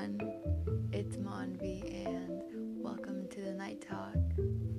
everyone. It's Monvi, and welcome to the Night Talk.